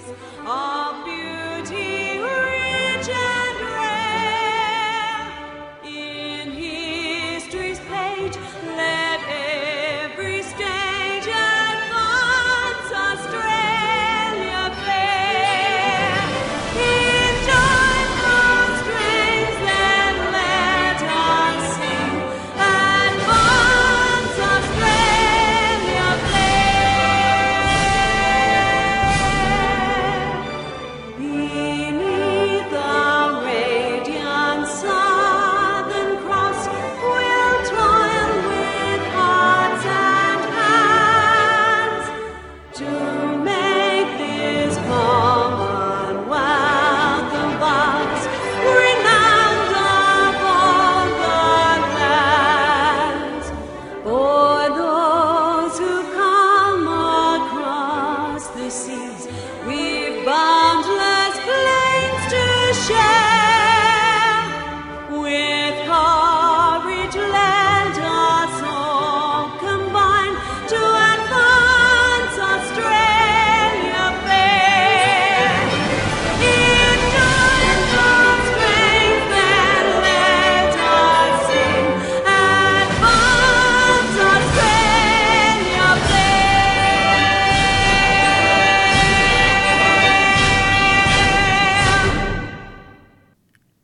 eyes. Oh. Share.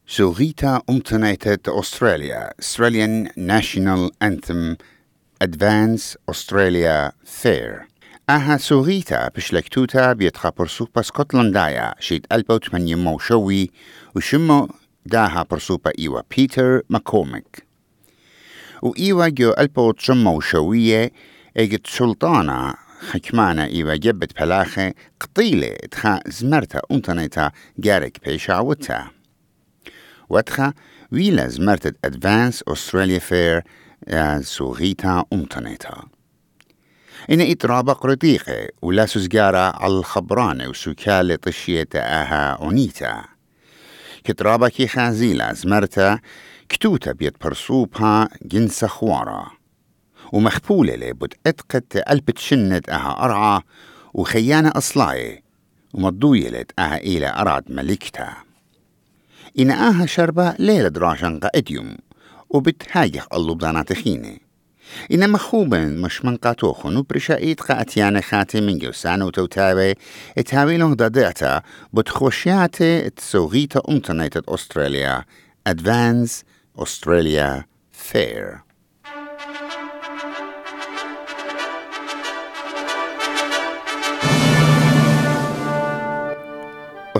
Surita umtonated Australia, Australian National Anthem Advance Australia Fair. Aha Surita bixlektuta bietħa porsupa Skotlandaja xit 1800 xowi u ximmo daħa porsupa iwa Peter McCormick. U iwa għo 1800 xowije eget sultana ħakmana iwa ġebbet palaxe qtile tħa zmerta umtoneta Garek واتخا ويلا زمرتت أدفانس أستراليا فير سوغيتا أمتنيتا إن إترابا قرديقة ولا سزجارة على الخبرانة وسوكالة طشية آها أونيتا كترابا كي خازيلا زمرتا كتوتا بيت برصوبها جنس خوارا. ومخبولة لبد اتقت ألبت شنت آها أرعى وخيانة أصلاي ومضوية لت آها إلى أراد ملكتا إنقاها شربة ليلة دراجن قائديوم وبتهايخ اللبضانات خينه إنما خوبا مش من قاتوخن وبرشايت قاتيان خاتي من جوسان وتوتاوي اتهاويلون دادعتا بتخوشياتي تسوغيتا انترنت أستراليا. أدفانس أستراليا فير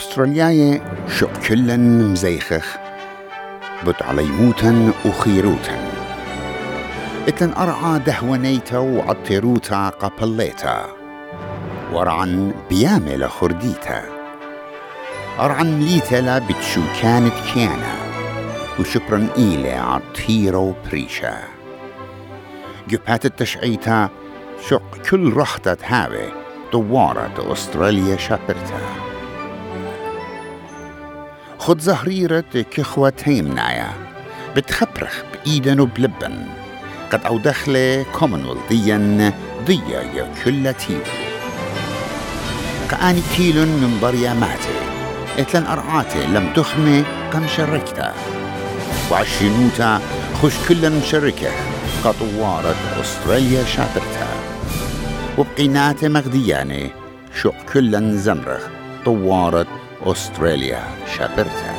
أسترالياي شق كلن مزيخخ بت عليموتا وخيروتا اتن أرعى دهونيتا وعطيروتا قبليتا. ورعن بيامل خرديتا. أرعن مليتلا بتشو كانت كيانا. وشبرن إيلي عطيرا وبريشا جبهات التشعيتا شق كل رخطة هاوي دوارة أستراليا شابرتا. خد زهريرة كخوة تيمنايا بتخبرخ بإيدن وبلبن قد أو دخلة كومنولديا ضيا يا كل تيو قاني كيلون من بريا ماتي اتلن أرعاتي لم تخمي قم شركتا وعشرينوتا خش كل مشركة قطوارة أستراليا شابرتا وبقينات مغدياني شق كل زمرخ طوارة Australia Shaperza.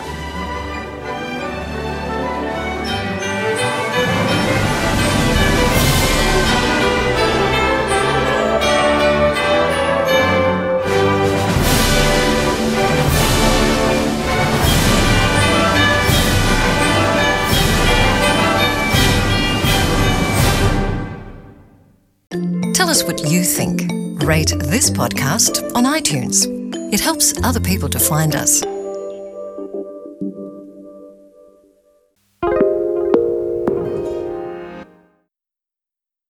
Tell us what you think. Rate this podcast on iTunes it helps other people to find us.